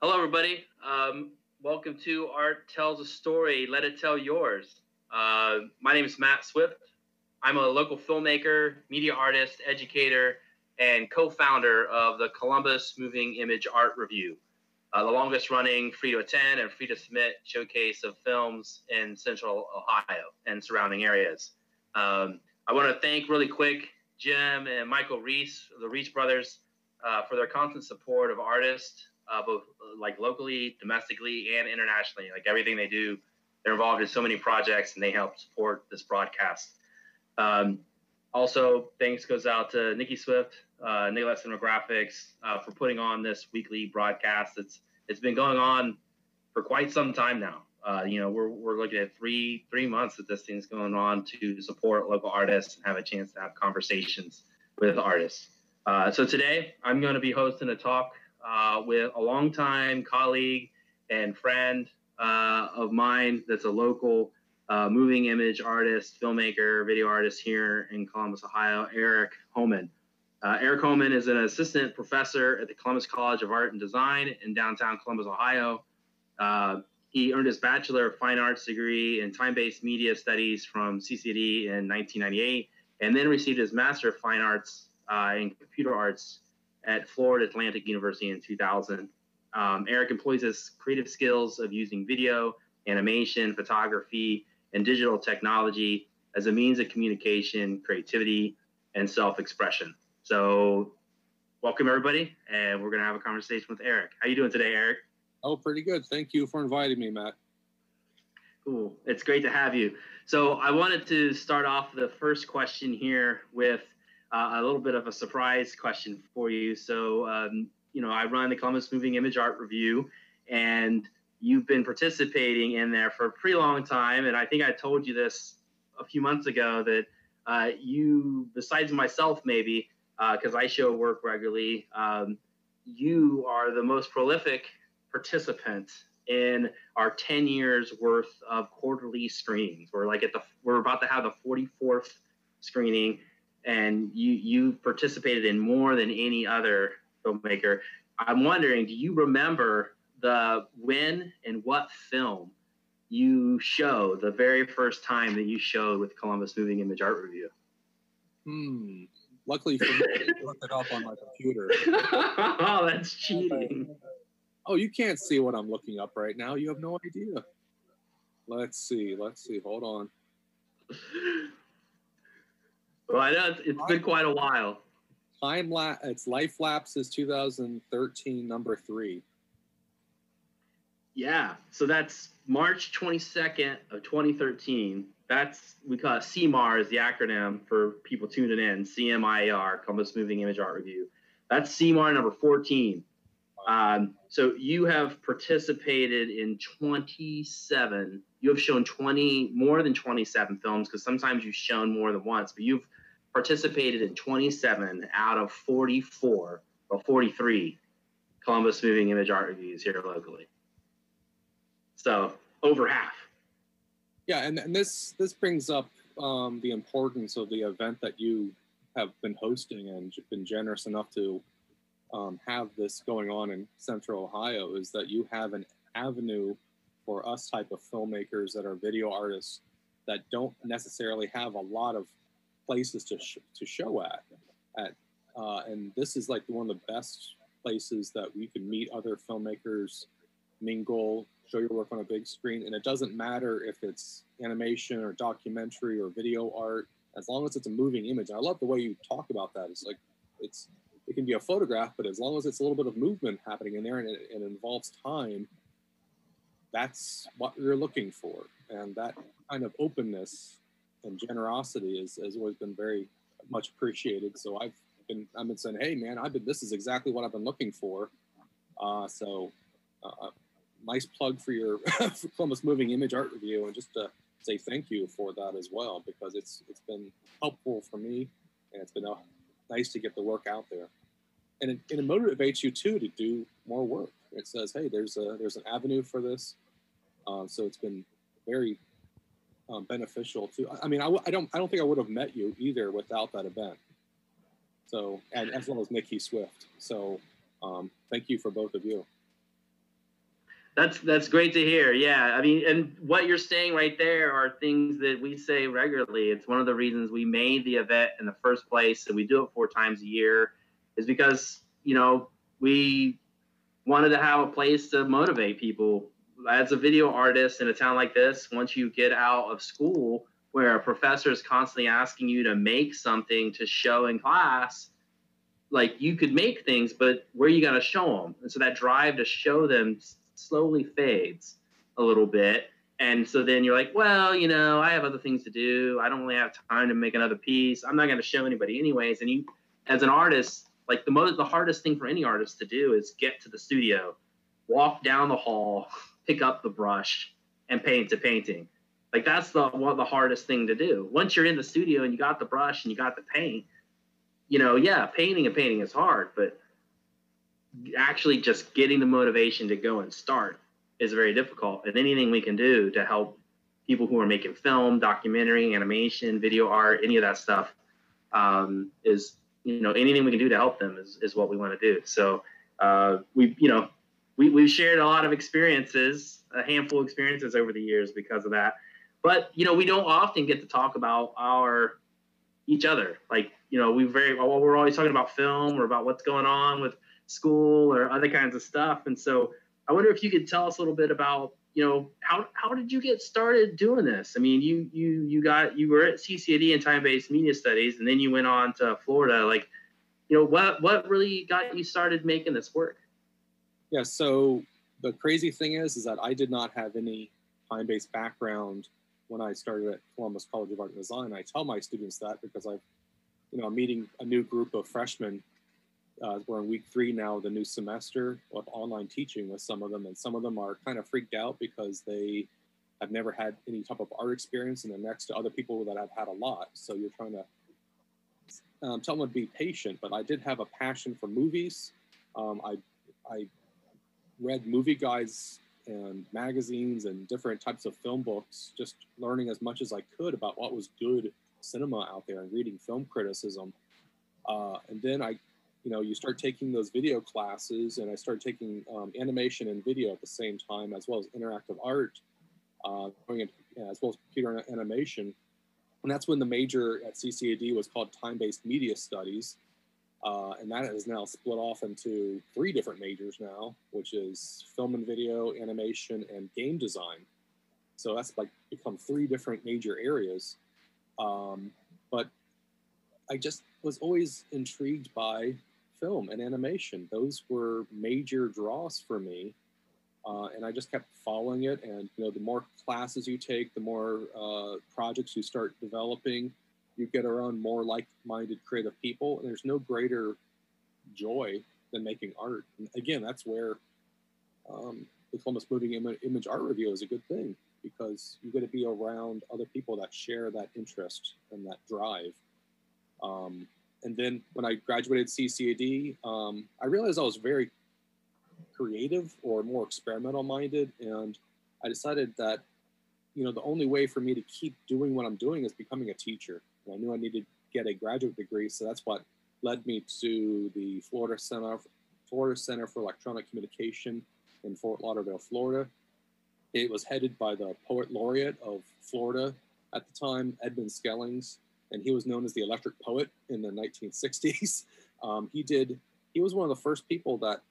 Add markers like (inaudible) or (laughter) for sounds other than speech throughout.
Hello, everybody. Um, welcome to Art Tells a Story. Let it tell yours. Uh, my name is Matt Swift. I'm a local filmmaker, media artist, educator, and co-founder of the Columbus Moving Image Art Review, uh, the longest-running free to attend and free to submit showcase of films in Central Ohio and surrounding areas. Um, I want to thank really quick Jim and Michael Reese, the Reese brothers, uh, for their constant support of artists, uh, both like locally, domestically, and internationally. Like everything they do, they're involved in so many projects and they help support this broadcast. Um, also, thanks goes out to Nikki Swift, uh, Nicolette Cinematographics, uh, for putting on this weekly broadcast. It's it's been going on for quite some time now. Uh, you know, we're, we're looking at three three months that this thing's going on to support local artists and have a chance to have conversations with artists. Uh, so today I'm going to be hosting a talk uh, with a longtime colleague and friend uh, of mine that's a local uh, moving image artist, filmmaker, video artist here in Columbus, Ohio, Eric Homan. Uh, Eric Homan is an assistant professor at the Columbus College of Art and Design in downtown Columbus, Ohio. Uh, he earned his Bachelor of Fine Arts degree in time-based media studies from CCAD in 1998, and then received his Master of Fine Arts uh, in computer arts at Florida Atlantic University in 2000. Um, Eric employs his creative skills of using video, animation, photography, and digital technology as a means of communication, creativity, and self expression. So, welcome everybody, and we're going to have a conversation with Eric. How are you doing today, Eric? Oh, pretty good. Thank you for inviting me, Matt. Cool. It's great to have you. So, I wanted to start off the first question here with uh, a little bit of a surprise question for you. So, um, you know, I run the Columbus Moving Image Art Review, and you've been participating in there for a pretty long time. And I think I told you this a few months ago that uh, you, besides myself, maybe, because uh, I show work regularly, um, you are the most prolific participant in our 10 years worth of quarterly screenings. We're like at the, we're about to have the 44th screening and you you participated in more than any other filmmaker. I'm wondering, do you remember the when and what film you show the very first time that you showed with Columbus Moving Image Art Review? Hmm. Luckily for me, I looked it (laughs) up on my computer. (laughs) oh, that's cheating. Oh, you can't see what I'm looking up right now. You have no idea. Let's see. Let's see. Hold on. (laughs) Well, I know it's been quite a while. Time lapse. It's life lapse is 2013, number three. Yeah, so that's March 22nd of 2013. That's we call it CMAR is the acronym for people tuning in. CMIAR, Columbus Moving Image Art Review. That's CMAR number 14. Um, so you have participated in 27. You have shown 20 more than 27 films because sometimes you've shown more than once, but you've participated in 27 out of 44 or 43 Columbus Moving Image Art Reviews here locally. So over half. Yeah, and, and this this brings up um, the importance of the event that you have been hosting and been generous enough to um, have this going on in Central Ohio. Is that you have an avenue for us type of filmmakers that are video artists that don't necessarily have a lot of places to sh- to show at at uh, and this is like one of the best places that we can meet other filmmakers mingle show your work on a big screen and it doesn't matter if it's animation or documentary or video art as long as it's a moving image. I love the way you talk about that. It's like it's it can be a photograph but as long as it's a little bit of movement happening in there and it, it involves time that's what you're looking for. And that kind of openness and generosity has always been very much appreciated. So I've been I've been saying, hey man, I've been this is exactly what I've been looking for. Uh, so uh, nice plug for your (laughs) for Columbus Moving Image Art Review, and just to say thank you for that as well because it's it's been helpful for me, and it's been uh, nice to get the work out there, and it, and it motivates you too to do more work. It says, hey, there's a there's an avenue for this. Uh, so it's been very um, beneficial to. I mean, I w- I don't I don't think I would have met you either without that event. So and as well as Nikki Swift. So um, thank you for both of you. That's that's great to hear. Yeah, I mean, and what you're saying right there are things that we say regularly. It's one of the reasons we made the event in the first place, and we do it four times a year, is because you know we wanted to have a place to motivate people. As a video artist in a town like this, once you get out of school, where a professor is constantly asking you to make something to show in class, like you could make things, but where are you got to show them? And so that drive to show them slowly fades a little bit. And so then you're like, well, you know, I have other things to do. I don't really have time to make another piece. I'm not going to show anybody anyways. And you, as an artist, like the most, the hardest thing for any artist to do is get to the studio, walk down the hall, pick up the brush, and paint a painting. Like that's the one the hardest thing to do. Once you're in the studio and you got the brush and you got the paint, you know, yeah, painting and painting is hard, but actually just getting the motivation to go and start is very difficult. And anything we can do to help people who are making film, documentary, animation, video art, any of that stuff um, is, you know, anything we can do to help them is, is what we want to do. So uh, we, you know, we, we've shared a lot of experiences, a handful of experiences over the years because of that. But, you know, we don't often get to talk about our each other. Like, you know, we very, well, we're always talking about film or about what's going on with school or other kinds of stuff. And so I wonder if you could tell us a little bit about, you know, how, how did you get started doing this? I mean, you, you, you got, you were at CCAD in time-based media studies, and then you went on to Florida. Like, you know, what, what really got you started making this work? Yeah. So the crazy thing is, is that I did not have any time-based background when I started at Columbus College of Art and Design. I tell my students that because I've, you know, I'm meeting a new group of freshmen uh, we're in week three now, the new semester of online teaching with some of them, and some of them are kind of freaked out because they have never had any type of art experience, and they're next to other people that have had a lot. So you're trying to um, tell them to be patient. But I did have a passion for movies. Um, I I read movie guides and magazines and different types of film books, just learning as much as I could about what was good cinema out there and reading film criticism. Uh, and then I you know, you start taking those video classes, and I started taking um, animation and video at the same time, as well as interactive art, uh, in, as well as computer animation. And that's when the major at CCAD was called Time-Based Media Studies. Uh, and that is now split off into three different majors now, which is film and video, animation, and game design. So that's like become three different major areas. Um, but I just was always intrigued by film and animation. Those were major draws for me. Uh, and I just kept following it. And you know, the more classes you take, the more uh, projects you start developing, you get around more like-minded creative people. And there's no greater joy than making art. And again, that's where um, the Columbus Moving Im- Image Art Review is a good thing because you get to be around other people that share that interest and that drive. Um, and then when I graduated CCAD, um, I realized I was very creative or more experimental minded, and I decided that you know the only way for me to keep doing what I'm doing is becoming a teacher. I knew I needed to get a graduate degree, so that's what led me to the Florida Center Florida Center for Electronic Communication in Fort Lauderdale, Florida. It was headed by the poet laureate of Florida at the time, Edmund Skellings, and he was known as the electric poet in the 1960s. (laughs) Um, he did, he was one of the first people that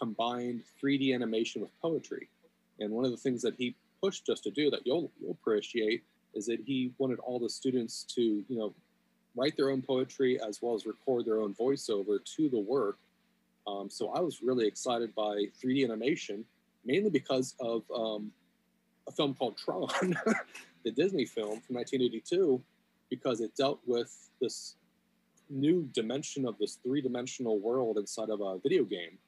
combined 3D animation with poetry. And one of the things that he pushed us to do that you'll, you'll appreciate is that he wanted all the students to, you know, write their own poetry as well as record their own voiceover to the work. Um, so I was really excited by 3D animation, mainly because of um, a film called Tron, (laughs) the Disney film from 1982, because it dealt with this new dimension of this three-dimensional world inside of a video game.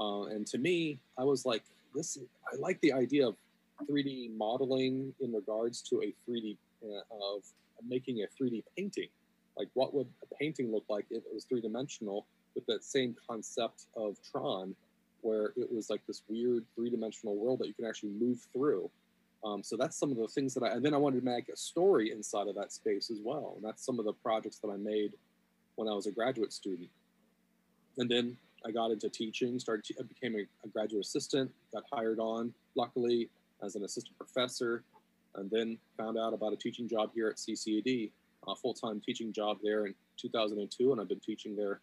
Uh, and to me, I was like, this. I like the idea of 3D modeling in regards to a 3D uh, of making a 3D painting. Like, what would a painting look like if it was three-dimensional with that same concept of Tron, where it was like this weird three-dimensional world that you can actually move through. Um, so that's some of the things that I, and then I wanted to make a story inside of that space as well. And that's some of the projects that I made when I was a graduate student. And then I got into teaching, started, I became a, a graduate assistant, got hired on, luckily, as an assistant professor, and then found out about a teaching job here at CCAD, a full time teaching job there in 2002, and I've been teaching there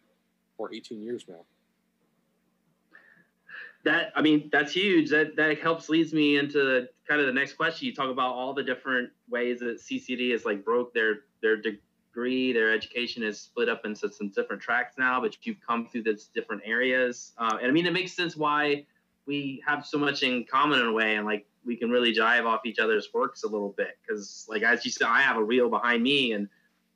for 18 years now. That I mean, that's huge. That that helps leads me into kind of the next question. You talk about all the different ways that CCAD has like broke their their degree, their education is split up into some different tracks now, but you've come through these different areas. Uh, and I mean, it makes sense why we have so much in common in a way, and like we can really jive off each other's works a little bit. Because like as you said, I have a reel behind me, and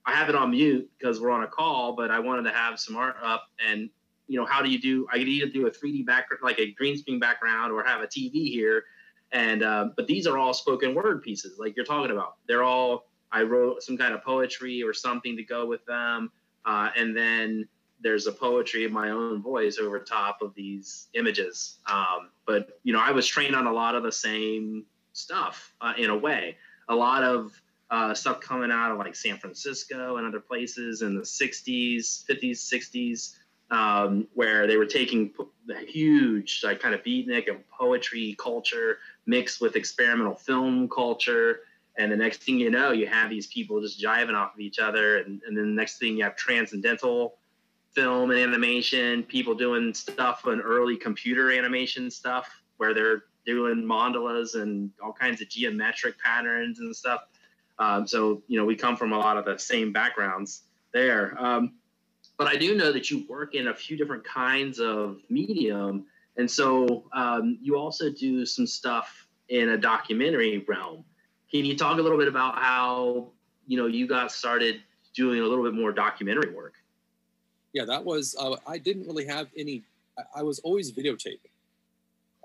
I have it on mute because we're on a call, but I wanted to have some art up and you know, how do you do? I could either do a 3D background, like a green screen background, or have a TV here. And uh, but these are all spoken word pieces, like you're talking about. They're all I wrote some kind of poetry or something to go with them, uh, and then there's a poetry of my own voice over top of these images. Um, but you know, I was trained on a lot of the same stuff uh, in a way. A lot of uh, stuff coming out of like San Francisco and other places in the 60s, 50s, 60s um, where they were taking the huge like kind of beatnik and poetry culture mixed with experimental film culture and the next thing you know you have these people just jiving off of each other and, and then the next thing you have transcendental film and animation people doing stuff on early computer animation stuff where they're doing mandalas and all kinds of geometric patterns and stuff um, so you know we come from a lot of the same backgrounds there um, but I do know that you work in a few different kinds of medium. And so um, you also do some stuff in a documentary realm. Can you talk a little bit about how, you know, you got started doing a little bit more documentary work? Yeah, that was, uh, I didn't really have any, I, I was always videotaping.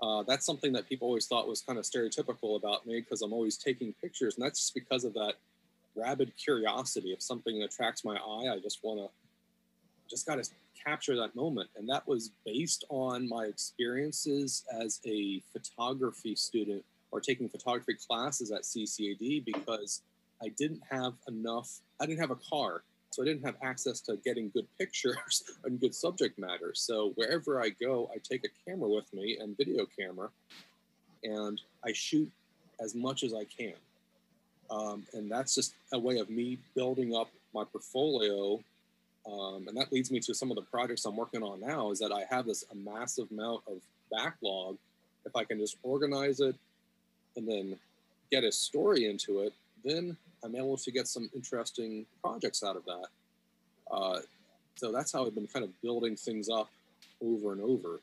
Uh, that's something that people always thought was kind of stereotypical about me because I'm always taking pictures. And that's just because of that rabid curiosity. If something attracts my eye, I just want to just got to capture that moment. And that was based on my experiences as a photography student or taking photography classes at CCAD because I didn't have enough, I didn't have a car. So I didn't have access to getting good pictures (laughs) and good subject matter. So wherever I go, I take a camera with me and video camera, and I shoot as much as I can. Um, and that's just a way of me building up my portfolio um, and that leads me to some of the projects I'm working on now is that I have this a massive amount of backlog. If I can just organize it and then get a story into it, then I'm able to get some interesting projects out of that. Uh, so that's how I've been kind of building things up over and over.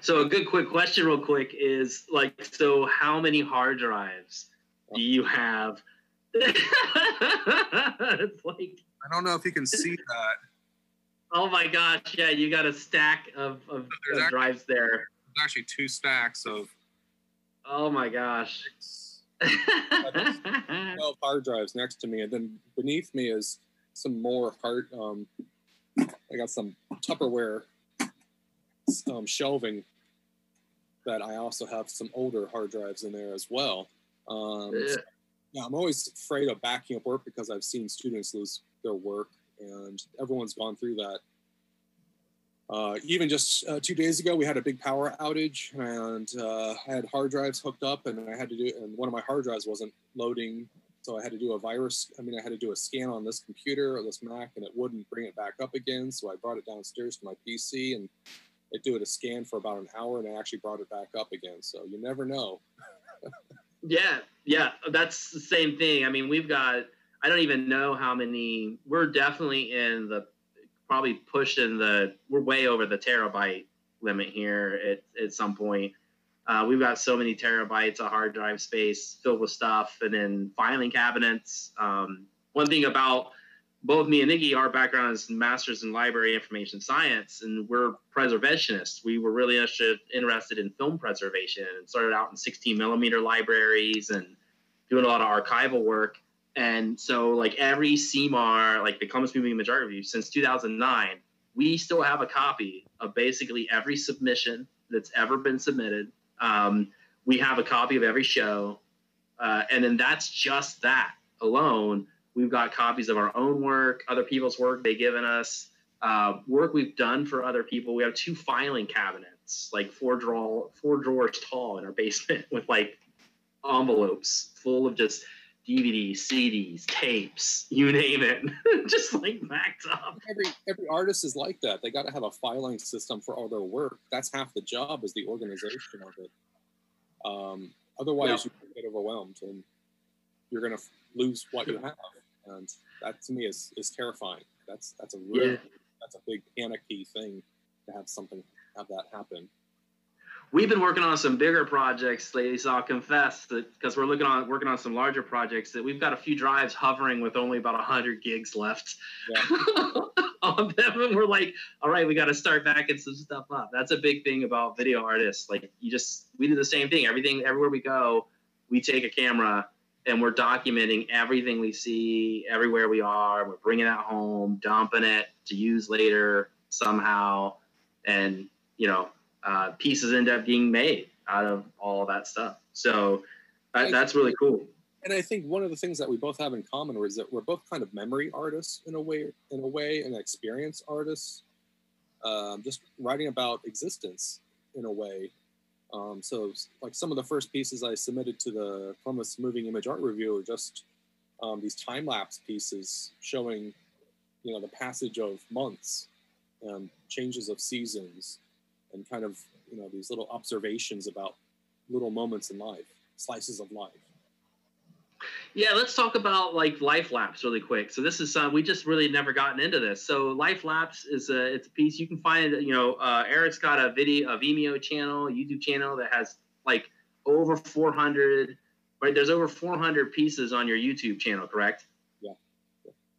So a good quick question, real quick, is like, so how many hard drives do you have? (laughs) it's like I don't know if you can see (laughs) that. Oh my gosh! Yeah, you got a stack of, of, of actually, drives there. There's actually two stacks of. Oh my gosh! (laughs) Twelve hard drives next to me, and then beneath me is some more hard. Um, I got some Tupperware um, shelving that I also have some older hard drives in there as well. Um, yeah. yeah, I'm always afraid of backing up work because I've seen students lose their work, and everyone's gone through that. Uh, even just uh, two days ago, we had a big power outage, and uh, I had hard drives hooked up, and I had to do, and one of my hard drives wasn't loading, so I had to do a virus. I mean, I had to do a scan on this computer or this Mac, and it wouldn't bring it back up again. So I brought it downstairs to my PC, and it did a scan for about an hour, and I actually brought it back up again. So you never know. (laughs) yeah, yeah, that's the same thing. I mean, we've got I don't even know how many. We're definitely in the probably pushing the. We're way over the terabyte limit here at at some point. Uh, we've got so many terabytes of hard drive space filled with stuff, and then filing cabinets. Um, one thing about both me and Nikki, our background is masters in library information science, and we're preservationists. We were really interested, in film preservation and started out in 16 millimeter libraries and doing a lot of archival work. And so, like every CMAR, like the Columbus Moving Art Review since 2009, we still have a copy of basically every submission that's ever been submitted. Um, we have a copy of every show. Uh, and then that's just that alone. We've got copies of our own work, other people's work they've given us. uh, work we've done for other people. We have two filing cabinets, like four drawer, four drawers tall in our basement, (laughs) with like envelopes full of just DVDs, CDs, tapes, you name it, (laughs) just like backed up. Every every artist is like that. They got to have a filing system for all their work. That's half the job is the organization of it. Um, otherwise, yeah. you get overwhelmed and you're going to lose what you have, and that to me is is terrifying. That's that's a really yeah. that's a big panicky thing to have something have that happen we've been working on some bigger projects lately. So I'll confess that because we're looking on working on some larger projects that we've got a few drives hovering with only about hundred gigs left yeah. (laughs) on them, and we're like, all right, we got to start backing some stuff up. That's a big thing about video artists. Like you just we do the same thing. Everything everywhere we go, we take a camera and we're documenting everything we see everywhere we are. We're bringing it home, dumping it to use later somehow, and you know uh, pieces end up being made out of all that stuff. So that, that's really cool. And I think one of the things that we both have in common is that we're both kind of memory artists in a way, in a way, and experience artists. Um, just writing about existence in a way. Um, so, like some of the first pieces I submitted to the Columbus Moving Image Art Review are just um, these time lapse pieces showing, you know, the passage of months, and changes of seasons, and kind of you know these little observations about little moments in life, slices of life. Yeah, let's talk about like life lapse really quick. So this is uh, we just really never gotten into this. So life lapse is a it's a piece you can find. You know, uh, Eric's got a video, a Vimeo channel, YouTube channel that has like over 400. Right, there's over 400 pieces on your YouTube channel, correct? Yeah.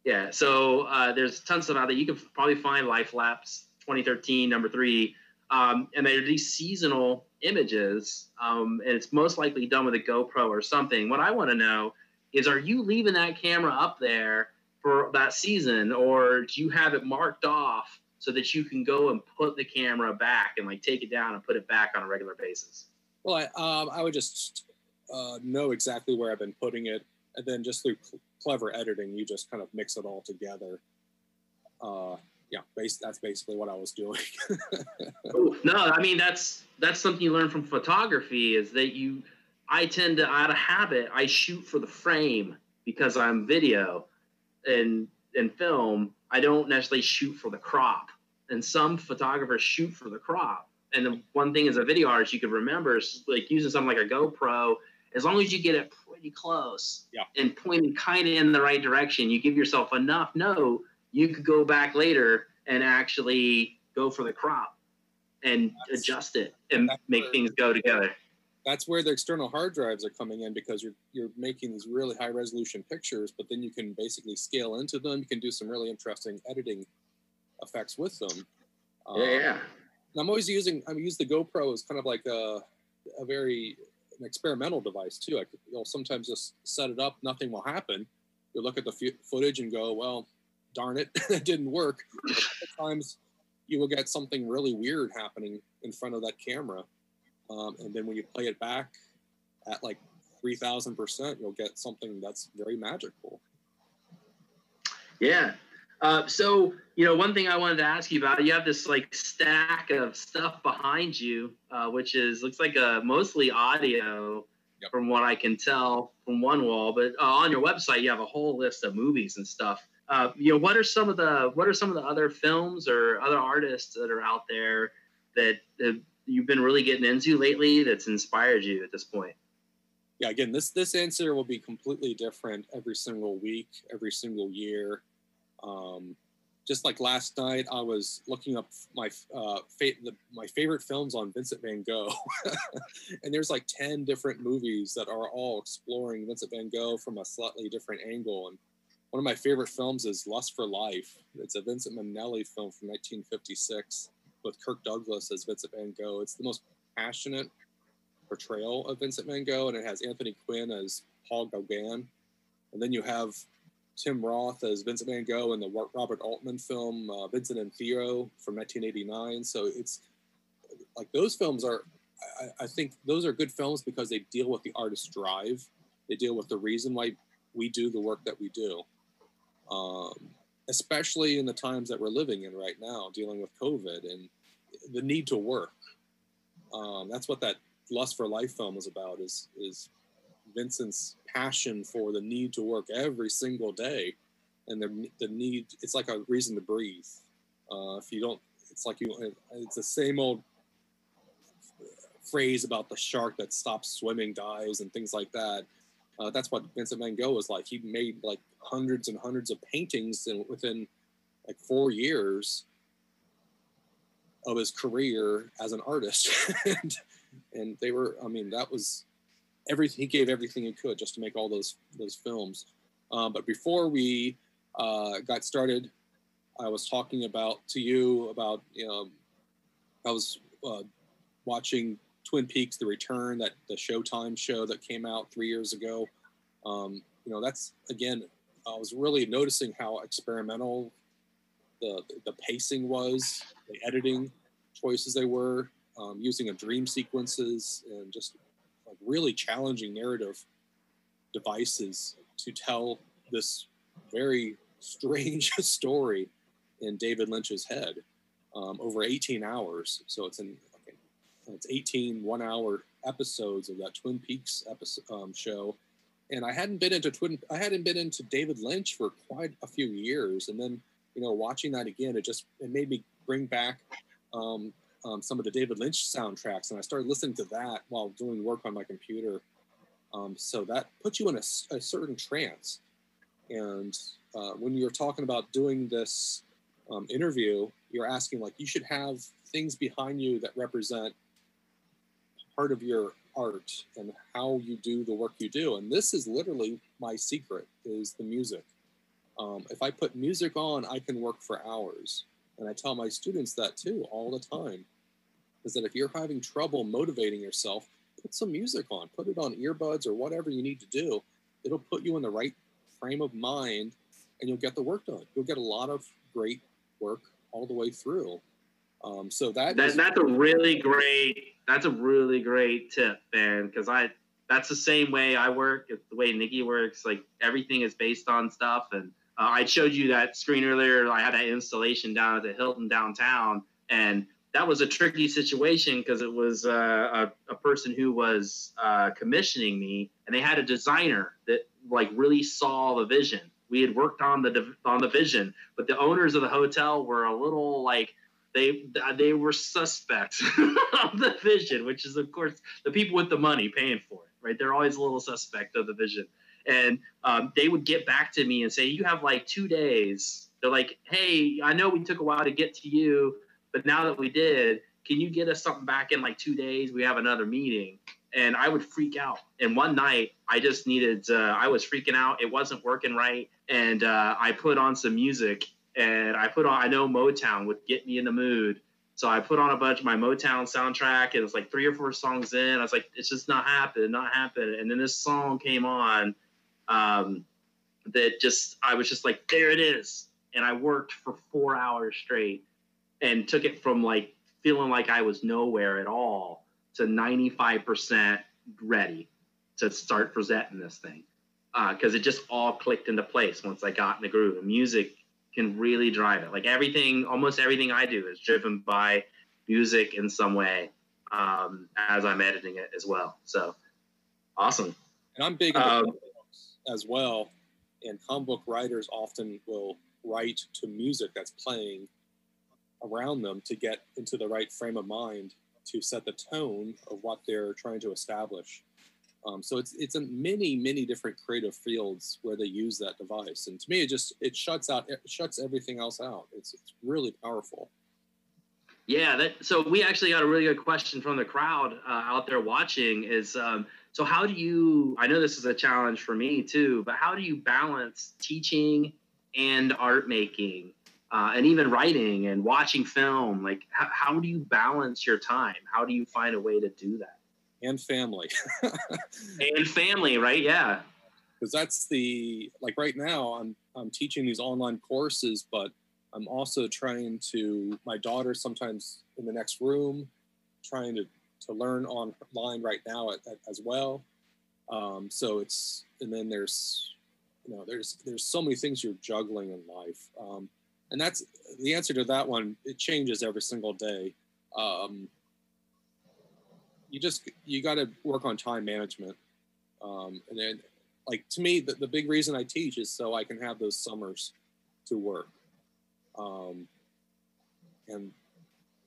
Yeah. So uh, there's tons of out there. You can probably find life lapse 2013 number three um, and they're these seasonal images, um, and it's most likely done with a GoPro or something. What I want to know is, are you leaving that camera up there for that season, or do you have it marked off so that you can go and put the camera back and like take it down and put it back on a regular basis? Well, I, um, I would just uh, know exactly where I've been putting it, and then just through cl- clever editing, you just kind of mix it all together. Uh, yeah, base, that's basically what I was doing. (laughs) no, I mean that's that's something you learn from photography is that you I tend to out of habit I shoot for the frame because I'm video and and film. I don't necessarily shoot for the crop. And some photographers shoot for the crop. And the one thing as a video artist you could remember is like using something like a GoPro, as long as you get it pretty close yeah. and pointing kind of in the right direction, you give yourself enough note you could go back later and actually go for the crop and that's, adjust it and make where, things go together. That's where the external hard drives are coming in because you're you're making these really high resolution pictures, but then you can basically scale into them. You can do some really interesting editing effects with them. Um, yeah, yeah. I'm always using I use the GoPro as kind of like a a very an experimental device too. I could, you'll sometimes just set it up, nothing will happen. You look at the f- footage and go, well, darn it, (laughs) it didn't work. times you will get something really weird happening in front of that camera. Um, and then when you play it back at like 3000%, you'll get something that's very magical. Yeah. Uh, so, you know, one thing I wanted to ask you about, you have this like stack of stuff behind you, uh, which is looks like a mostly audio yep. from what I can tell from one wall. But uh, on your website, you have a whole list of movies and stuff uh, you know, what are some of the what are some of the other films or other artists that are out there that, that you've been really getting into lately that's inspired you at this point? Yeah, again, this this answer will be completely different every single week, every single year. Um, just like last night, I was looking up my uh, fa- the, my favorite films on Vincent Van Gogh, (laughs) and there's like ten different movies that are all exploring Vincent Van Gogh from a slightly different angle. And one of my favorite films is Lust for Life. It's a Vincent Minnelli film from 1956 with Kirk Douglas as Vincent Van Gogh. It's the most passionate portrayal of Vincent Van Gogh, and it has Anthony Quinn as Paul Gauguin. And then you have Tim Roth as Vincent Van Gogh in the Robert Altman film uh, Vincent and Theo from 1989. So it's like those films are, I, I, think those are good films because they deal with the artist's drive. They deal with the reason why we do the work that we do. Um, especially in the times that we're living in right now, dealing with COVID and the need to work. Um, that's what that Lust for Life film was about. Is is Vincent's passion for the need to work every single day, and the the need. It's like a reason to breathe. Uh, if you don't, it's like you. It's the same old phrase about the shark that stops swimming dies and things like that. Uh, that's what Vincent Van Gogh was like. He made like hundreds and hundreds of paintings in, within like four years of his career as an artist, (laughs) and, and they were. I mean, that was everything. He gave everything he could just to make all those those films. Um, but before we uh, got started, I was talking about to you about you know I was uh, watching Twin Peaks: The Return, that the Showtime show that came out three years ago. Um, you know, that's again, I was really noticing how experimental the the pacing was, the editing choices they were, um, using of dream sequences, and just like really challenging narrative devices to tell this very strange (laughs) story in David Lynch's head um, over 18 hours. So it's an it's 18 one hour episodes of that Twin Peaks episode um, show. And I hadn't been into Twin, I hadn't been into David Lynch for quite a few years. And then, you know, watching that again, it just, it made me bring back um, um, some of the David Lynch soundtracks. And I started listening to that while doing work on my computer. Um, so that puts you in a, a certain trance. And uh, when you're talking about doing this um, interview, you're asking like you should have things behind you that represent part of your art and how you do the work you do. And this is literally my secret is the music. Um, if I put music on, I can work for hours. And I tell my students that too all the time. Is that if you're having trouble motivating yourself, put some music on, put it on earbuds or whatever you need to do. It'll put you in the right frame of mind and you'll get the work done. You'll get a lot of great work all the way through. Um, so that, that is, that's a really great that's a really great tip, man. Because I that's the same way I work. It's the way Nikki works. Like everything is based on stuff. And uh, I showed you that screen earlier. I had that installation down at the Hilton downtown, and that was a tricky situation because it was uh, a, a, person who was uh, commissioning me, and they had a designer that like really saw the vision. We had worked on the on the vision, but the owners of the hotel were a little like they they were suspects (laughs) of the vision, which is of course the people with the money paying for it, right? They're always a little suspect of the vision, and um, they would get back to me and say, "You have like two days." They're like, "Hey, I know we took a while to get to you, but now that we did, can you get us something back in like two days? We have another meeting." And I would freak out. And one night, I just needed. Uh, I was freaking out. It wasn't working right, and uh, I put on some music and I put on I know Motown would get me in the mood. So I put on a bunch of my Motown soundtrack. And it was like three or four songs in. I was like, it's just not happening, not happening. And then this song came on um, that just I was just like, there it is. And I worked for four hours straight and took it from like feeling like I was nowhere at all to 95% ready to start presenting this thing. Because uh, it just all clicked into place once I got in the groove. The music can really drive it. Like everything, almost everything I do is driven by music in some way um, as I'm editing it as well. So awesome. And I'm big um, as well. And comic book writers often will write to music that's playing around them to get into the right frame of mind to set the tone of what they're trying to establish. Um, so it's it's in many many different creative fields where they use that device, and to me, it just it shuts out it shuts everything else out. It's it's really powerful. Yeah, that. So we actually got a really good question from the crowd uh, out there watching. Is um, so how do you? I know this is a challenge for me too, but how do you balance teaching and art making, uh, and even writing and watching film? Like, how, how do you balance your time? How do you find a way to do that? And family. (laughs) and family, right? Yeah. Because that's the like right now I'm I'm teaching these online courses, but I'm also trying to my daughter sometimes in the next room, trying to to learn online right now at, at, as well. Um, so it's and then there's you know, there's there's so many things you're juggling in life, um, and that's the answer to that one. It changes every single day. Um, you just you got to work on time management, um, and then like to me, the, the big reason I teach is so I can have those summers to work, um, and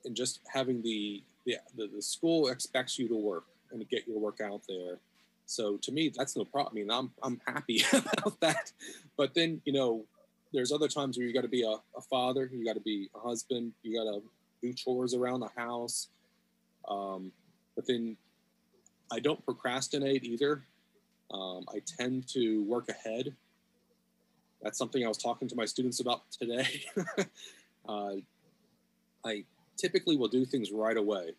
and just having the, the the school expects you to work and get your work out there so to me, that's no problem. I mean, I'm I'm happy (laughs) about that. But then you know, there's other times where you got to be a, a father, you got to be a husband, you got to do chores around the house. Um, but then I don't procrastinate either. Um, I tend to work ahead. That's something I was talking to my students about today. (laughs) uh, I typically will do things right away,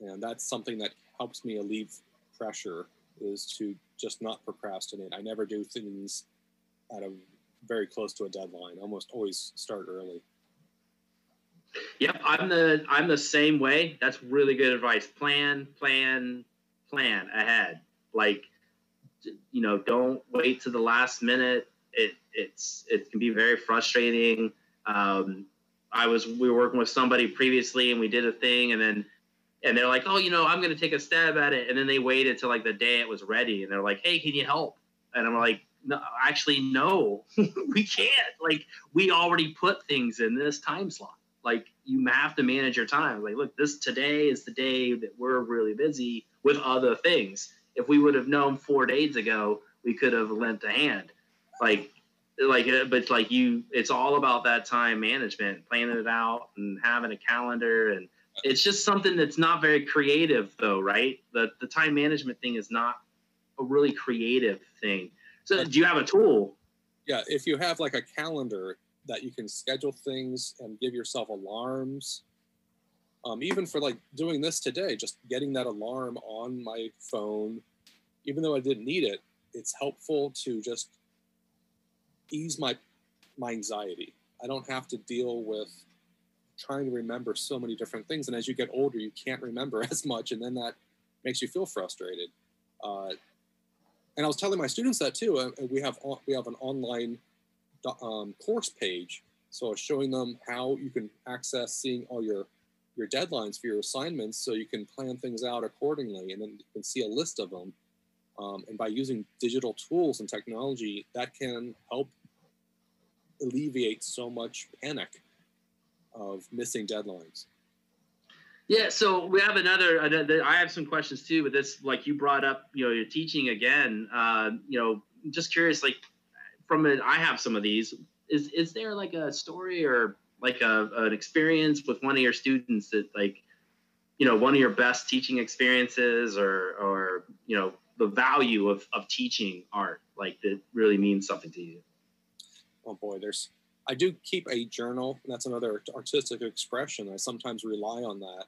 and that's something that helps me alleviate pressure is to just not procrastinate. I never do things at a very close to a deadline. Almost always start early. Yep, I'm the I'm the same way. That's really good advice. Plan, plan, plan ahead. Like you know, don't wait to the last minute. It it's it can be very frustrating. Um, I was we were working with somebody previously and we did a thing and then and they're like, oh, you know, I'm to take a stab at it. And then they waited till like the day it was ready, and they're like, hey, can you help? And I'm like, no, actually, no, (laughs) we can't. Like, we already put things in this time slot. Like, you have to manage your time. Like, look, this today is the day that we're really busy with other things. If we would have known four days ago, we could have lent a hand. Like, like, uh, but like you, it's all about that time management, planning it out, and having a calendar and it's just something that's not very creative though right the the time management thing is not a really creative thing so do you have a tool yeah if you have like a calendar that you can schedule things and give yourself alarms um, even for like doing this today just getting that alarm on my phone even though i didn't need it it's helpful to just ease my my anxiety i don't have to deal with trying to remember so many different things. And as you get older, you can't remember (laughs) as much, and then that makes you feel frustrated. Uh, and I was telling my students that too. Uh, we have we have an online um, course page, so showing them how you can access seeing all your your deadlines for your assignments, so you can plan things out accordingly, and then you can see a list of them. Um, and by using digital tools and technology, that can help alleviate so much panic of missing deadlines. Yeah, so we have another, another. I have some questions too, but this, like you brought up, you know, you're teaching again. Uh, you know, just curious, like from it, I have some of these. Is is there like a story or like a an experience with one of your students that like, you know, one of your best teaching experiences, or or you know, the value of of teaching art, like that really means something to you? Oh boy, there's I do keep a journal, and that's another artistic expression. I sometimes rely on that.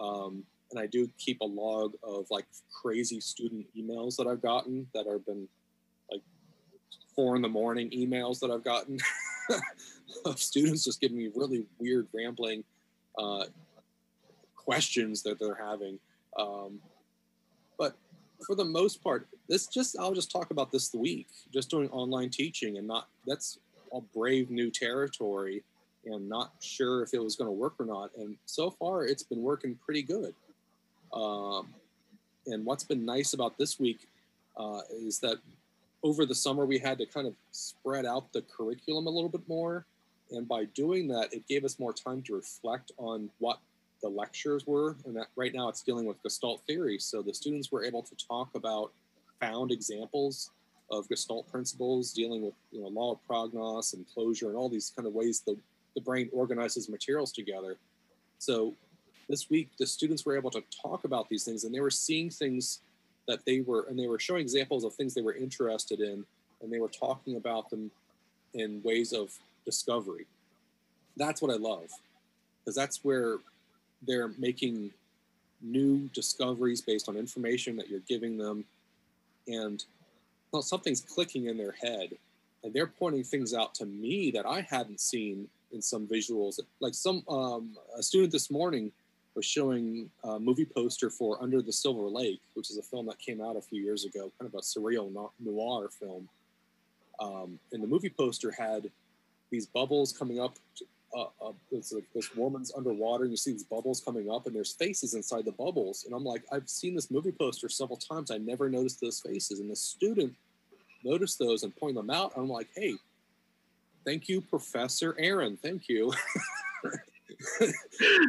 Um, and I do keep a log of like crazy student emails that I've gotten that have been four in the morning emails that I've gotten (laughs) of students just giving me really weird, rambling uh, questions that they're having. Um, but for the most part, this just I'll just talk about this the week, just doing online teaching and not that's a brave new territory and not sure if it was going to work or not. And so far, it's been working pretty good. Um, and what's been nice about this week uh, is that over the summer we had to kind of spread out the curriculum a little bit more. And by doing that, it gave us more time to reflect on what the lectures were. And that right now it's dealing with Gestalt theory. So the students were able to talk about found examples of Gestalt principles, dealing with you know law of Prägnanz and closure and all these kind of ways the, the brain organizes materials together. So this week the students were able to talk about these things and they were seeing things that they were and they were showing examples of things they were interested in and they were talking about them in ways of discovery. That's what I love because that's where they're making new discoveries based on information that you're giving them and well, something's clicking in their head and they're pointing things out to me that I hadn't seen in some visuals. Like some um, a student this morning was showing a movie poster for Under the Silver Lake, which is a film that came out a few years ago, kind of a surreal noir film. Um, and the movie poster had these bubbles coming up. Uh, uh, it's like this woman's underwater, and you see these bubbles coming up, and there's faces inside the bubbles. And I'm like, I've seen this movie poster several times. I never noticed those faces. And the student noticed those and pointed them out. I'm like, hey, thank you, Professor Aaron. Thank you. (laughs) (laughs)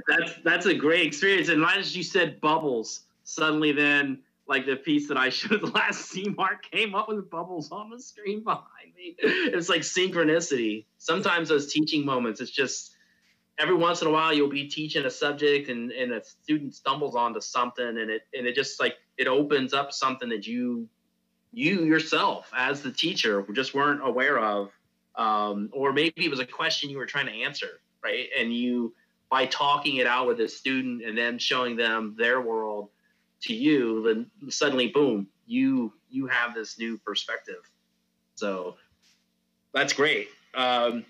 that's that's a great experience. And as you said bubbles, suddenly then like the piece that I (laughs) showed last CMAR came up with bubbles on the screen behind me. It's like synchronicity. Sometimes those teaching moments, it's just every once in a while you'll be teaching a subject and, and a student stumbles onto something and it and it just like it opens up something that you you yourself as the teacher just weren't aware of. Um, or maybe it was a question you were trying to answer, right? And you by talking it out with a student and then showing them their world to you, then suddenly, boom, you you have this new perspective. So that's great. Um,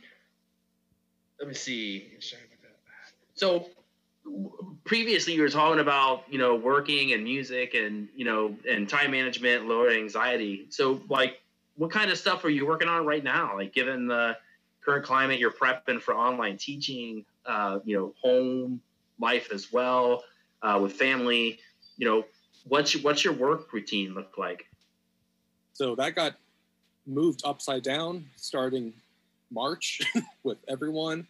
let me see. So previously you were talking about you know working and music and you know and time management lower anxiety so like what kind of stuff are you working on right now like given the current climate you're prepping for online teaching uh, you know home life as well uh, with family you know, what's your, what's your work routine look like? So that got moved upside down starting March (laughs) with everyone.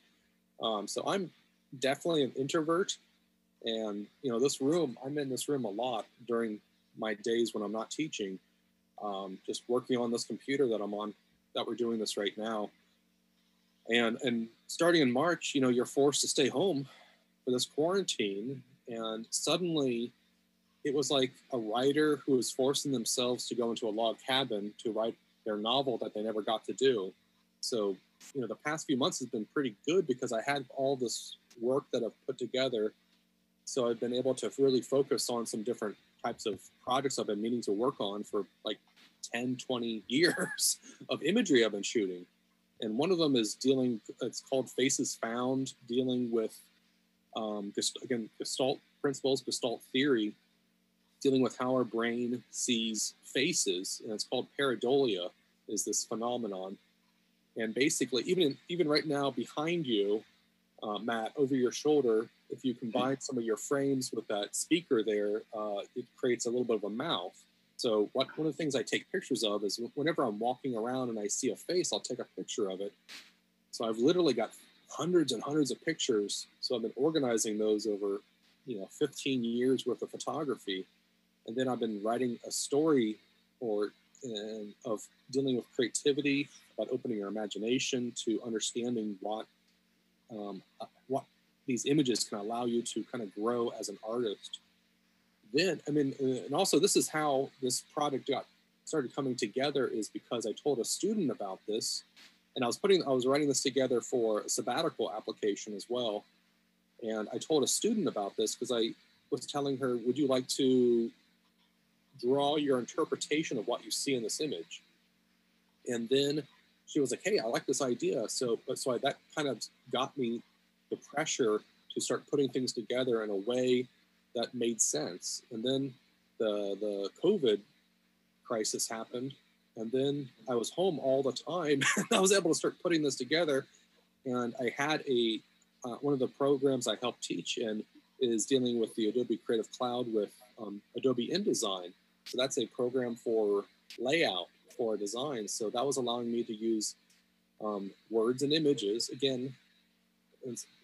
Um, so I'm definitely an introvert, and you know, this room I'm in this room a lot during my days when I'm not teaching, um, just working on this computer that I'm on that we're doing this right now. And and starting in March, you know, you're forced to stay home for this quarantine, and suddenly it was like a writer who was forcing themselves to go into a log cabin to write their novel that they never got to do. So, you know, the past few months has been pretty good because I had all this work that I've put together. So I've been able to really focus on some different types of projects I've been meaning to work on for like 10, 20 years (laughs) of imagery I've been shooting. And one of them is dealing, it's called Faces Found, dealing with, um, again, Gestalt principles, Gestalt theory, dealing with how our brain sees faces, and it's called pareidolia, is this phenomenon. And basically, even even right now behind you, uh, Matt, over your shoulder, if you combine some of your frames with that speaker there, uh, it creates a little bit of a mouth. So what, one of the things I take pictures of is whenever I'm walking around and I see a face, I'll take a picture of it. So I've literally got hundreds and hundreds of pictures. So I've been organizing those over, you know, 15 years worth of photography and then I've been writing a story or uh, of dealing with creativity, about opening your imagination to understanding what um, uh, what these images can allow you to kind of grow as an artist. Then, I mean, and also this is how this project got started coming together is because I told a student about this, and I was putting I was writing this together for a sabbatical application as well, and I told a student about this because I was telling her, would you like to draw your interpretation of what you see in this image. And then she was like, "Hey, I like this idea." So, so I, that kind of got me the pressure to start putting things together in a way that made sense. And then the the COVID crisis happened, and then I was home all the time. (laughs) I was able to start putting this together, and I had a uh, one of the programs I help teach in is dealing with the Adobe Creative Cloud with um, Adobe InDesign. So that's a program for layout for design. So that was allowing me to use um, words and images. Again,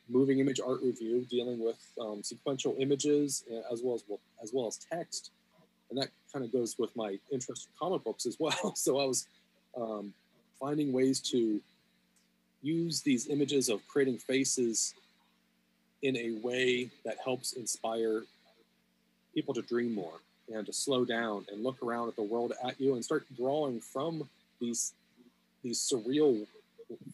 moving image art review, dealing with um, sequential images uh, as well as as well as text, and that kind of goes with my interest in comic books as (laughs) well. So I was um, finding ways to use these images of creating faces in a way that helps inspire people to dream more and to slow down and look around at the world at you and start drawing from these these surreal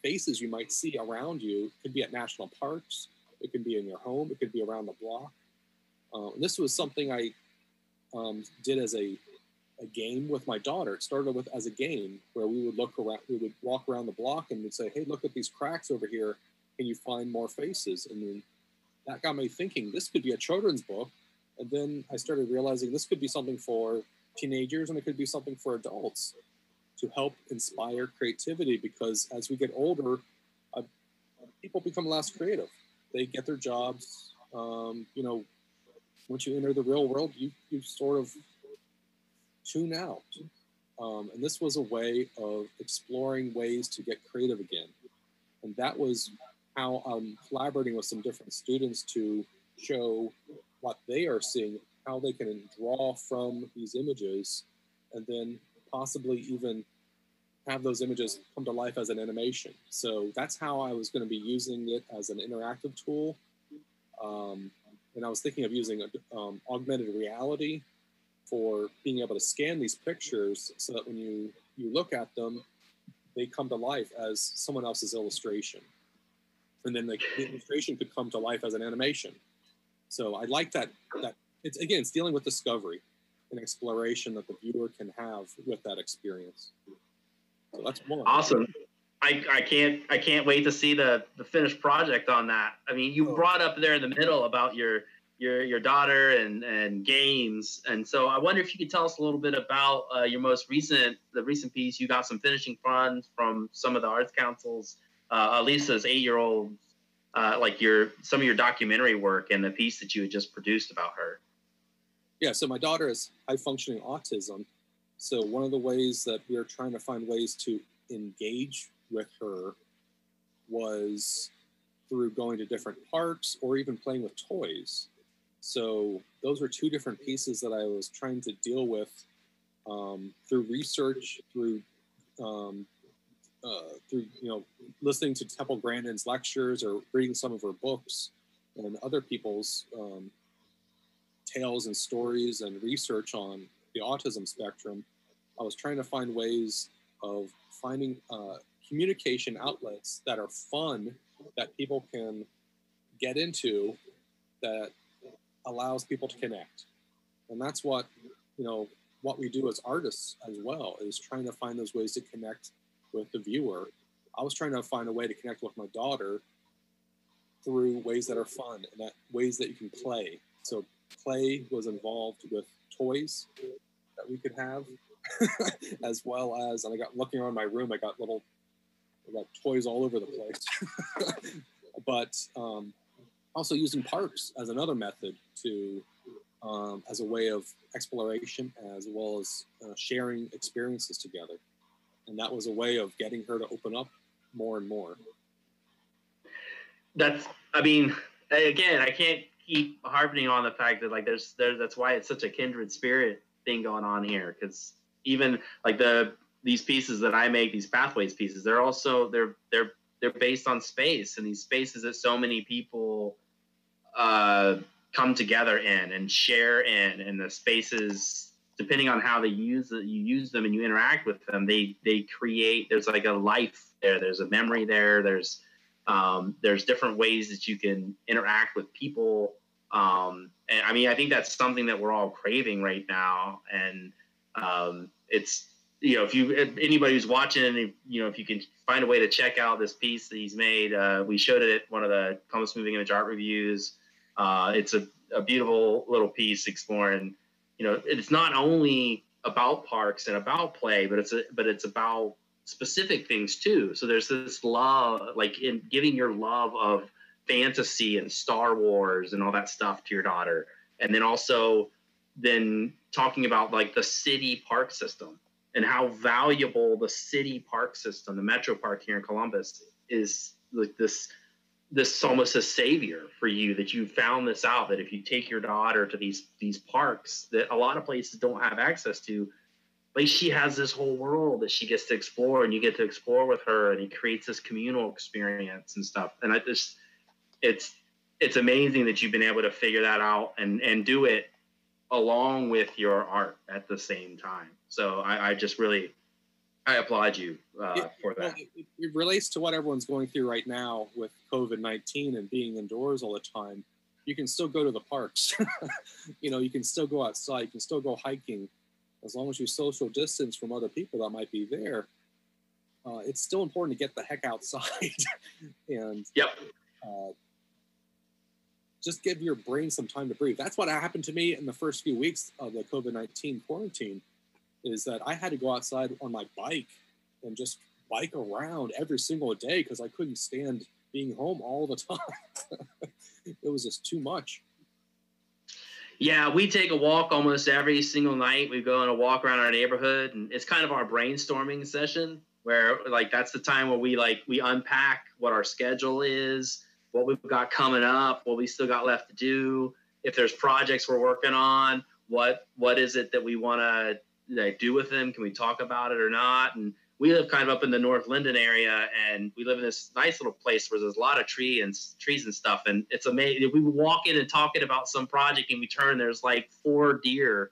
faces you might see around you. It could be at national parks, it could be in your home, it could be around the block. And this was something I um, did as a, a game with my daughter. It started with as a game where we would look around, we would walk around the block and we'd say, "Hey, look at these cracks over here. Can you find more faces?" And then that got me thinking. This could be a children's book and then I started realizing this could be something for teenagers and it could be something for adults to help inspire creativity because as we get older, uh, people become less creative. They get their jobs. Um, you know, once you enter the real world, you you sort of tune out. Um, and this was a way of exploring ways to get creative again. And that was how I'm collaborating with some different students to show what they are seeing, how they can draw from these images, and then possibly even have those images come to life as an animation. So that's how I was going to be using it as an interactive tool. Um, and I was thinking of using um, augmented reality for being able to scan these pictures so that when you, you look at them, they come to life as someone else's illustration. And then the, the illustration could come to life as an animation. So I like that, that it's again, it's dealing with discovery and exploration that the viewer can have with that experience. So that's one. Awesome. I, I can't I can't wait to see the the finished project on that. I mean, you oh. brought up there in the middle about your your your daughter and and games, and so I wonder if you could tell us a little bit about uh, your most recent the recent piece. You got some finishing funds from some of the arts councils. Uh, eight year old, uh, like your some of your documentary work and the piece that you had just produced about her. Yeah, so my daughter has high functioning autism. So one of the ways that we are trying to find ways to engage with her was through going to different parks or even playing with toys. So those were two different pieces that I was trying to deal with um, through research, through um, uh, through you know listening to Temple Grandin's lectures or reading some of her books and other people's um, tales and stories and research on the autism spectrum. I was trying to find ways of finding uh, communication outlets that are fun that people can get into that allows people to connect. And that's what, you know, what we do as artists as well is trying to find those ways to connect with the viewer. I was trying to find a way to connect with my daughter through ways that are fun and that ways that you can play. So play was involved with toys that we could have, (laughs) as well as, and I got looking around my room, I got little, I got toys all over the place. (laughs) but um, also using parks as another method to um, as a way of exploration as well as uh, sharing experiences together and that was a way of getting her to open up more and more that's i mean again i can't keep harping on the fact that like there's there that's why it's such a kindred spirit thing going on here because even like the these pieces that i make these pathways pieces they're also they're they're they're based on space and these spaces that so many people uh, come together in and share in and the spaces depending on how they use it, you use them and you interact with them they they create there's like a life there there's a memory there there's um, there's different ways that you can interact with people um, and i mean i think that's something that we're all craving right now and um, it's you know, if you if anybody who's watching, you know, if you can find a way to check out this piece that he's made, uh, we showed it at one of the Columbus Moving Image Art reviews. Uh, it's a, a beautiful little piece exploring, you know, it's not only about parks and about play, but it's a, but it's about specific things too. So there's this love, like in giving your love of fantasy and Star Wars and all that stuff to your daughter, and then also then talking about like the city park system and how valuable the city park system, the Metro Park here in Columbus, is like this this almost a savior for you that you found this out that if you take your daughter to these these parks that a lot of places don't have access to like she has this whole world that she gets to explore and you get to explore with her and it creates this communal experience and stuff and i just it's it's amazing that you've been able to figure that out and and do it along with your art at the same time. So I, I just really, I applaud you uh, it, for that. It, it, relates to what everyone's going through right now with COVID 19 and being indoors all the time. You can still go to the parks. (laughs) you know, you can still go outside, you can still go hiking. As long as you social distance from other people that might be there, uh, it's still important to get the heck outside (laughs) and yep. Uh, just give your brain some time to breathe. That's what happened to me in the first few weeks of the COVID 19 quarantine. is that I had to go outside on my bike and just bike around every single day because I couldn't stand being home all the (laughs) time. it was just too much. Yeah, we take a walk almost every single night. We go on a walk around our neighborhood, and it's kind of our brainstorming session where, like, that's the time where we like we unpack what our schedule is, what we've got coming up, what we still got left to do. If there's projects we're working on, what what is it that we want to like, do with them? Can we talk about it or not? And we live kind of up in the North Linden area, and we live in this nice little place where there's a lot of tree and trees and stuff. And it's amazing. We walk in and talking about some project, and we turn there's like four deer,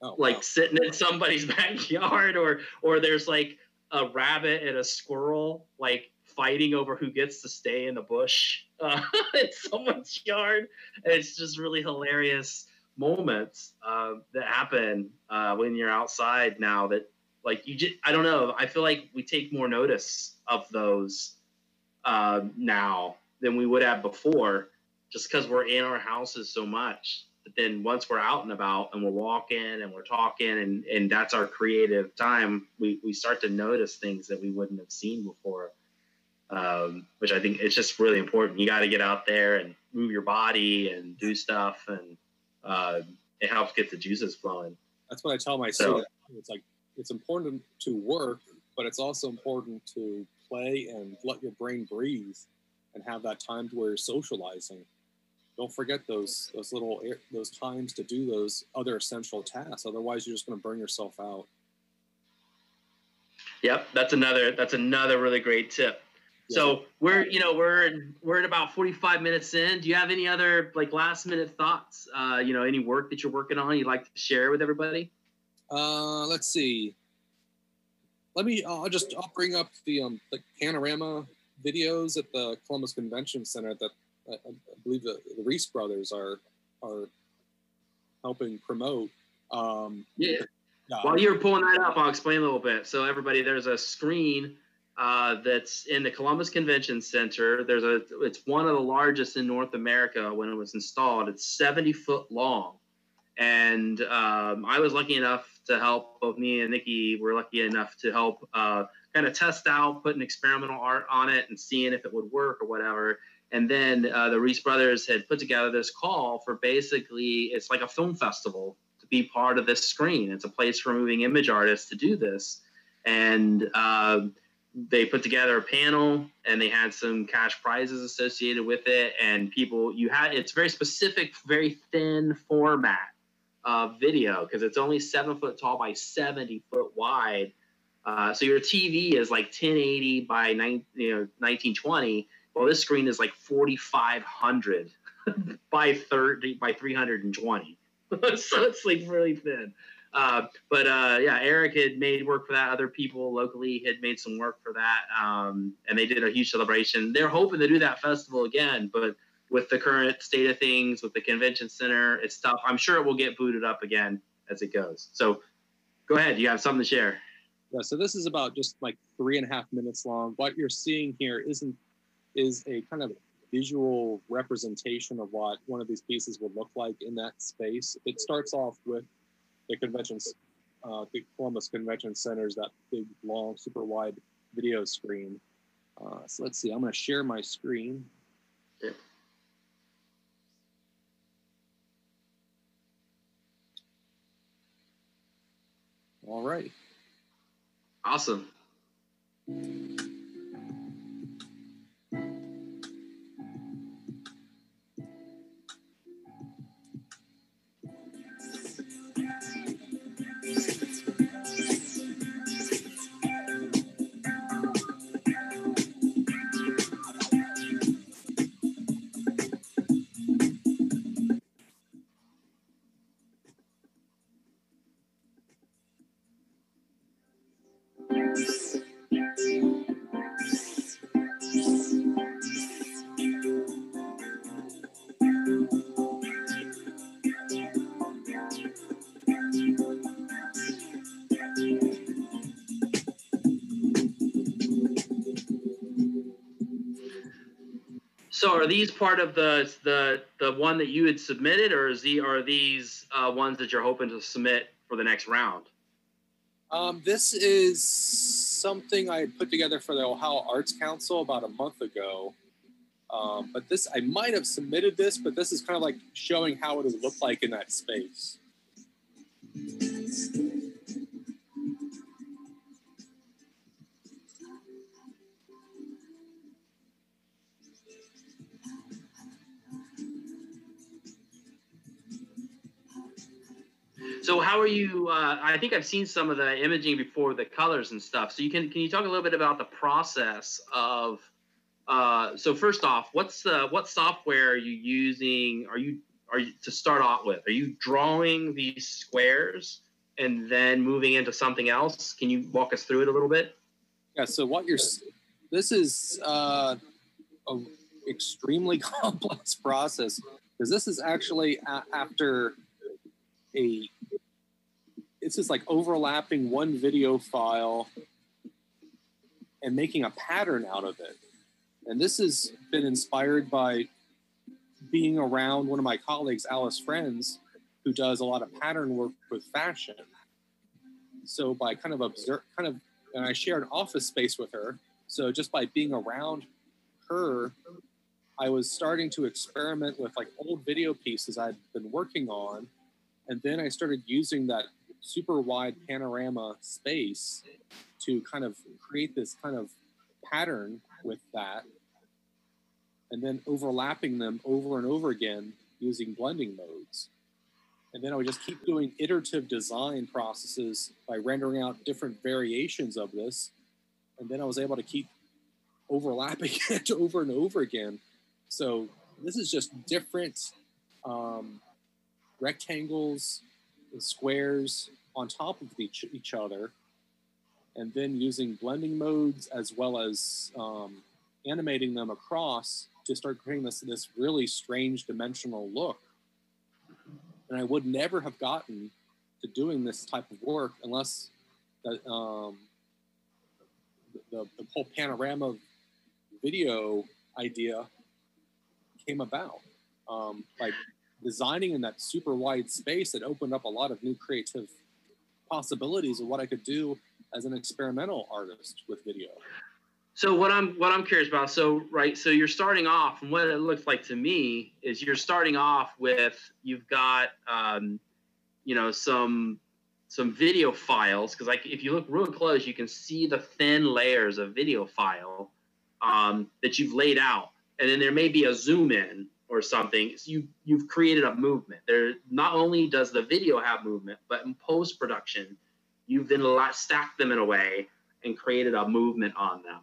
oh, like wow. sitting in somebody's (laughs) backyard, or or there's like a rabbit and a squirrel like fighting over who gets to stay in the bush (laughs) uh, in someone's yard. And it's just really hilarious moments uh, that happen uh, when you're outside now that like you just i don't know. I feel like we take more notice of those uh, now than we would have before just because we're in our houses so much. But then once we're out and about and we're walking and we're talking and, and that's our creative time we, we start to notice things that we wouldn't have seen before. Um, which i think it's just really important. You got to get out there and move your body and do stuff and uh, it helps get the juices flowing. That's what i tell my so, students. It's like it's important to work, but it's also important to play and let your brain breathe and have that time to where you're socializing. Don't forget those those little those times to do those other essential tasks. Otherwise, you're just going to burn yourself out. Yep, that's another that's another really great tip. So we're you know we're we're at about 45 minutes in. Do you have any other like last minute thoughts? Uh, you know, any work that you're working on you'd like to share with everybody? Uh, let's see. Let me. I'll just. I'll bring up the um the panorama videos at the Columbus Convention Center that I, I believe the, the Reese brothers are are helping promote. Um, yeah. yeah. While you're pulling that up, I'll explain a little bit. So everybody, there's a screen uh, that's in the Columbus Convention Center. There's a. It's one of the largest in North America when it was installed. It's 70 foot long, and um, I was lucky enough to help. Both me and Nikki were lucky enough to help uh, kind of test out, putting experimental art on it and seeing if it would work or whatever. And then uh, the Reese brothers had put together this call for basically it's like a film festival to be part of this screen. It's a place for moving image artists to do this. And uh, they put together a panel and they had some cash prizes associated with it. And people, you had it's very specific, very thin format uh, video because it's only seven foot tall by 70 foot wide. Uh, so your TV is like 1080 by nine, you know 1920. Well, this screen is like 4500 (laughs) by 30 by 320. (laughs) so it's like really thin. Uh, but uh, yeah, Eric had made work for that. Other people locally had made some work for that, um, and they did a huge celebration. They're hoping to do that festival again, but with the current state of things with the convention center, it's tough. I'm sure it will get booted up again as it goes. So go ahead. You have something to share. Yeah. So this is about just like three and a half minutes long. What you're seeing here isn't is a kind of visual representation of what one of these pieces would look like in that space. It starts off with the conventions, uh, the Columbus Convention Center's that big, long, super wide video screen. Uh, so let's see. I'm going to share my screen. Yeah. All right. Awesome. So are these part of the the the one that you had submitted, or is the are these uh, ones that you're hoping to submit for the next round? Um, this is something I put together for the Ohio Arts Council about a month ago. Um, but this, I might have submitted this, but this is kind of like showing how it would look like in that space. So how are you? Uh, I think I've seen some of the imaging before, the colors and stuff. So you can can you talk a little bit about the process of? Uh, so first off, what's the what software are you using? Are you are you to start off with? Are you drawing these squares and then moving into something else? Can you walk us through it a little bit? Yeah. So what you're this is uh, a extremely (laughs) complex process because this is actually a- after a it's just like overlapping one video file and making a pattern out of it. And this has been inspired by being around one of my colleagues, Alice Friends, who does a lot of pattern work with fashion. So by kind of observe, kind of, and I shared office space with her. So just by being around her, I was starting to experiment with like old video pieces I'd been working on. And then I started using that super wide panorama space to kind of create this kind of pattern with that and then overlapping them over and over again using blending modes. And then I would just keep doing iterative design processes by rendering out different variations of this. And then I was able to keep overlapping (laughs) it over and over again. So this is just different um, rectangles, squares on top of each, each other, and then using blending modes as well as um, animating them across to start creating this this really strange dimensional look. And I would never have gotten to doing this type of work unless the, um, the, the whole panorama video idea came about. Um, like designing in that super wide space, it opened up a lot of new creative possibilities of what I could do as an experimental artist with video. So what I'm what I'm curious about, so right, so you're starting off, and what it looks like to me is you're starting off with you've got um, you know some some video files because like if you look real close, you can see the thin layers of video file um, that you've laid out, and then there may be a zoom in or something. So you you've created a movement. There not only does the video have movement, but in post production, you've then stacked them in a way and created a movement on them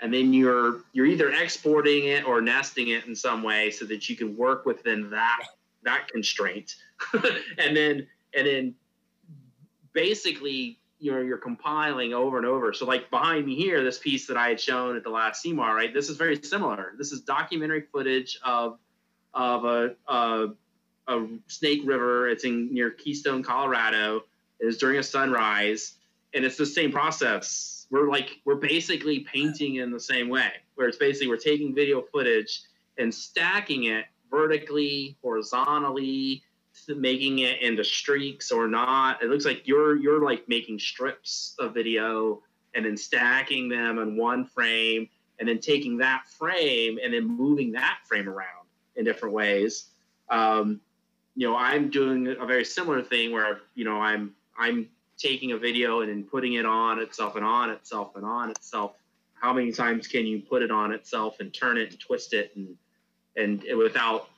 and then you're you're either exporting it or nesting it in some way so that you can work within that that constraint (laughs) and then and then basically you know you're compiling over and over so like behind me here this piece that i had shown at the last CMAR, right this is very similar this is documentary footage of of a, a, a snake river. It's in near keystone colorado. It is during a sunrise and it's the same process. We're like we're basically painting in the same way where it's basically we're taking video footage and stacking it vertically horizontally making it into streaks or not. It looks like you're you're like making strips of video and then stacking them in one frame and then taking that frame and then moving that frame around in different ways. Um, you know i'm doing a very similar thing where you know i'm i'm taking a video and then putting it on itself and on itself and on itself. How many times can you put it on itself and turn it and twist it and and without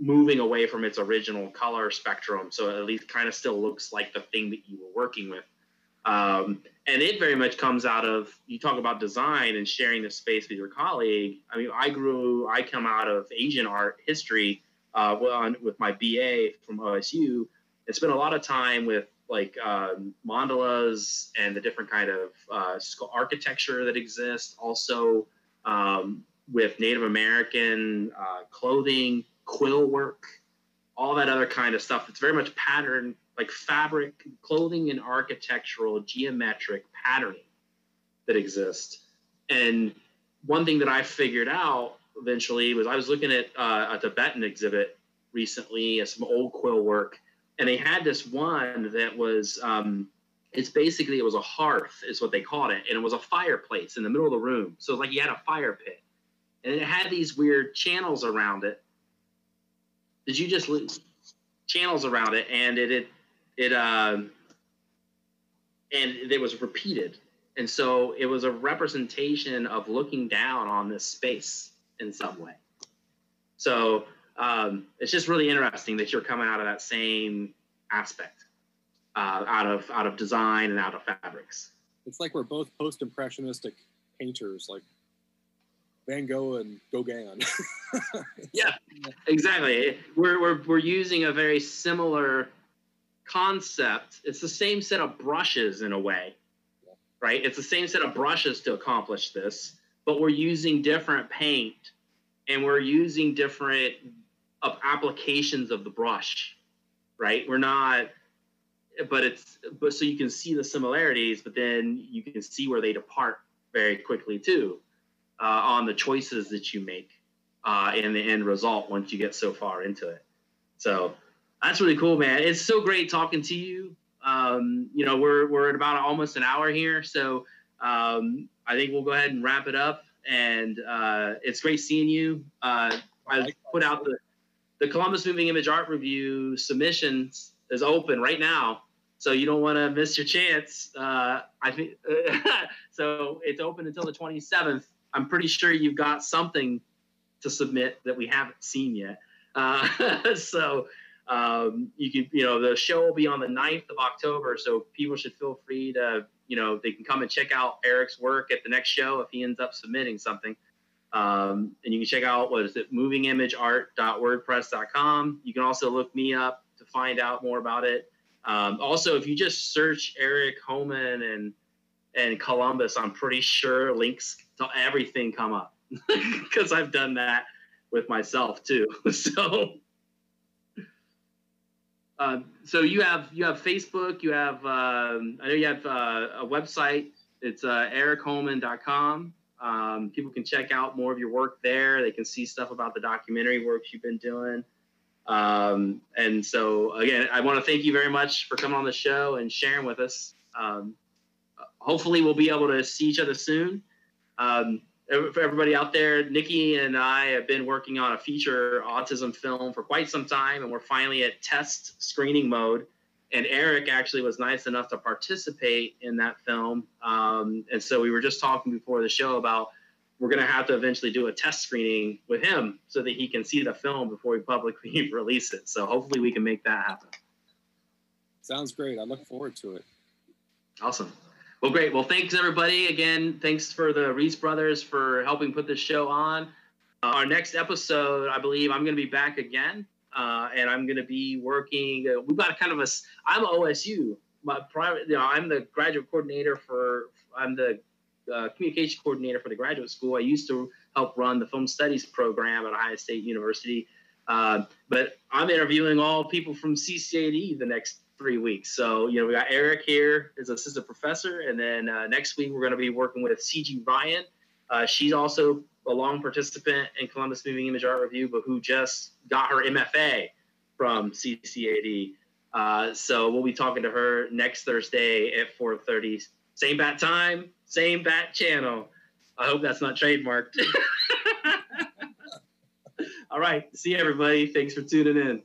moving away from its original color spectrum? So at least kind of still looks like the thing that you were working with. Um, and it very much comes out of you talk about design and sharing the space with your colleague i mean i grew i come out of asian art history uh, with my ba from osu and spent a lot of time with like um, mandalas and the different kind of uh, architecture that exists. Also, um, with Native American uh, clothing, quill work, all that other kind of stuff. It's very much pattern, like fabric, clothing, and architectural geometric patterning that exist. And one thing that I figured out eventually was I was looking at uh, a Tibetan exhibit recently, some old quill work and they had this one that was um, it's basically it was a hearth is what they called it and it was a fireplace in the middle of the room. So it's like you had a fire pit. And it had these weird channels around it. Did you just lose channels around it and it it it um and it was repeated and so it was a representation of looking down on this space in some way so um, it's just really interesting that you're coming out of that same aspect uh, out of out of design and out of fabrics. It's like we're both post-impressionistic painters, like Van Gogh and Gauguin. (laughs) yeah, exactly. We're, we're we're using a very similar concept. It's the same set of brushes in a way, right? It's the same set of brushes to accomplish this, but we're using different paint and we're using different of applications of the brush, right? We're not but it's but so you can see the similarities, but then you can see where they depart very quickly too uh, on the choices that you make uh, and the end result once you get so far into it. So that's really cool, man. It's so great talking to you. Um, you know, we're we're at about almost an hour here, so um, I think we'll go ahead and wrap it up. And uh, it's great seeing you. Uh, I put out the the Columbus Moving Image Art Review submissions is open right now, so you don't want to miss your chance. Uh, I think (laughs) so. It's open until the 27th. I'm pretty sure you've got something to submit that we haven't seen yet. Uh, (laughs) so um, you can, you know, the show will be on the 9th of October. So people should feel free to, you know, they can come and check out Eric's work at the next show if he ends up submitting something. Um, and you can check out what is it, movingimageart.wordpress.com. You can also look me up to find out more about it. Um, also, if you just search Eric Homan and and Columbus, I'm pretty sure links to everything come up (laughs) because I've done that with myself too. (laughs) so, um, so you have you have Facebook, you have um, I know you have uh, a website. It's uh, erichoman.com. Um, people can check out more of your work there. They can see stuff about the documentary work you've been doing. Um, and so, again, I want to thank you very much for coming on the show and sharing with us. Um, hopefully, we'll be able to see each other soon. Um, for everybody out there, Nikki and I have been working on a feature autism film for quite some time, and we're finally at test screening mode. And Eric actually was nice enough to participate in that film. Um, and so we were just talking before the show about we're going to have to eventually do a test screening with him so that he can see the film before we publicly (laughs) release it. So hopefully we can make that happen. Sounds great. I look forward to it. Awesome. Well, great. Well, thanks everybody. Again, thanks for the Reese brothers for helping put this show on. Uh, our next episode, I believe I'm going to be back again. Uh, and I'm going to be working. Uh, we've got kind of a. I'm OSU. My private. You know, I'm the graduate coordinator for. I'm the uh, communication coordinator for the graduate school. I used to help run the film studies program at Ohio State University. Uh, but I'm interviewing all people from CCAD the next three weeks. So, you know, we got Eric here as assistant professor. And then uh, next week, we're going to be working with CG Ryan. Uh, she's also a long participant in Columbus Moving Image Art Review, but who just got her MFA from CCAD. Uh, so we'll be talking to her next Thursday at 4.30 same bat time, same bat channel. I hope that's not trademarked. (laughs) All right. See everybody. Thanks for tuning in.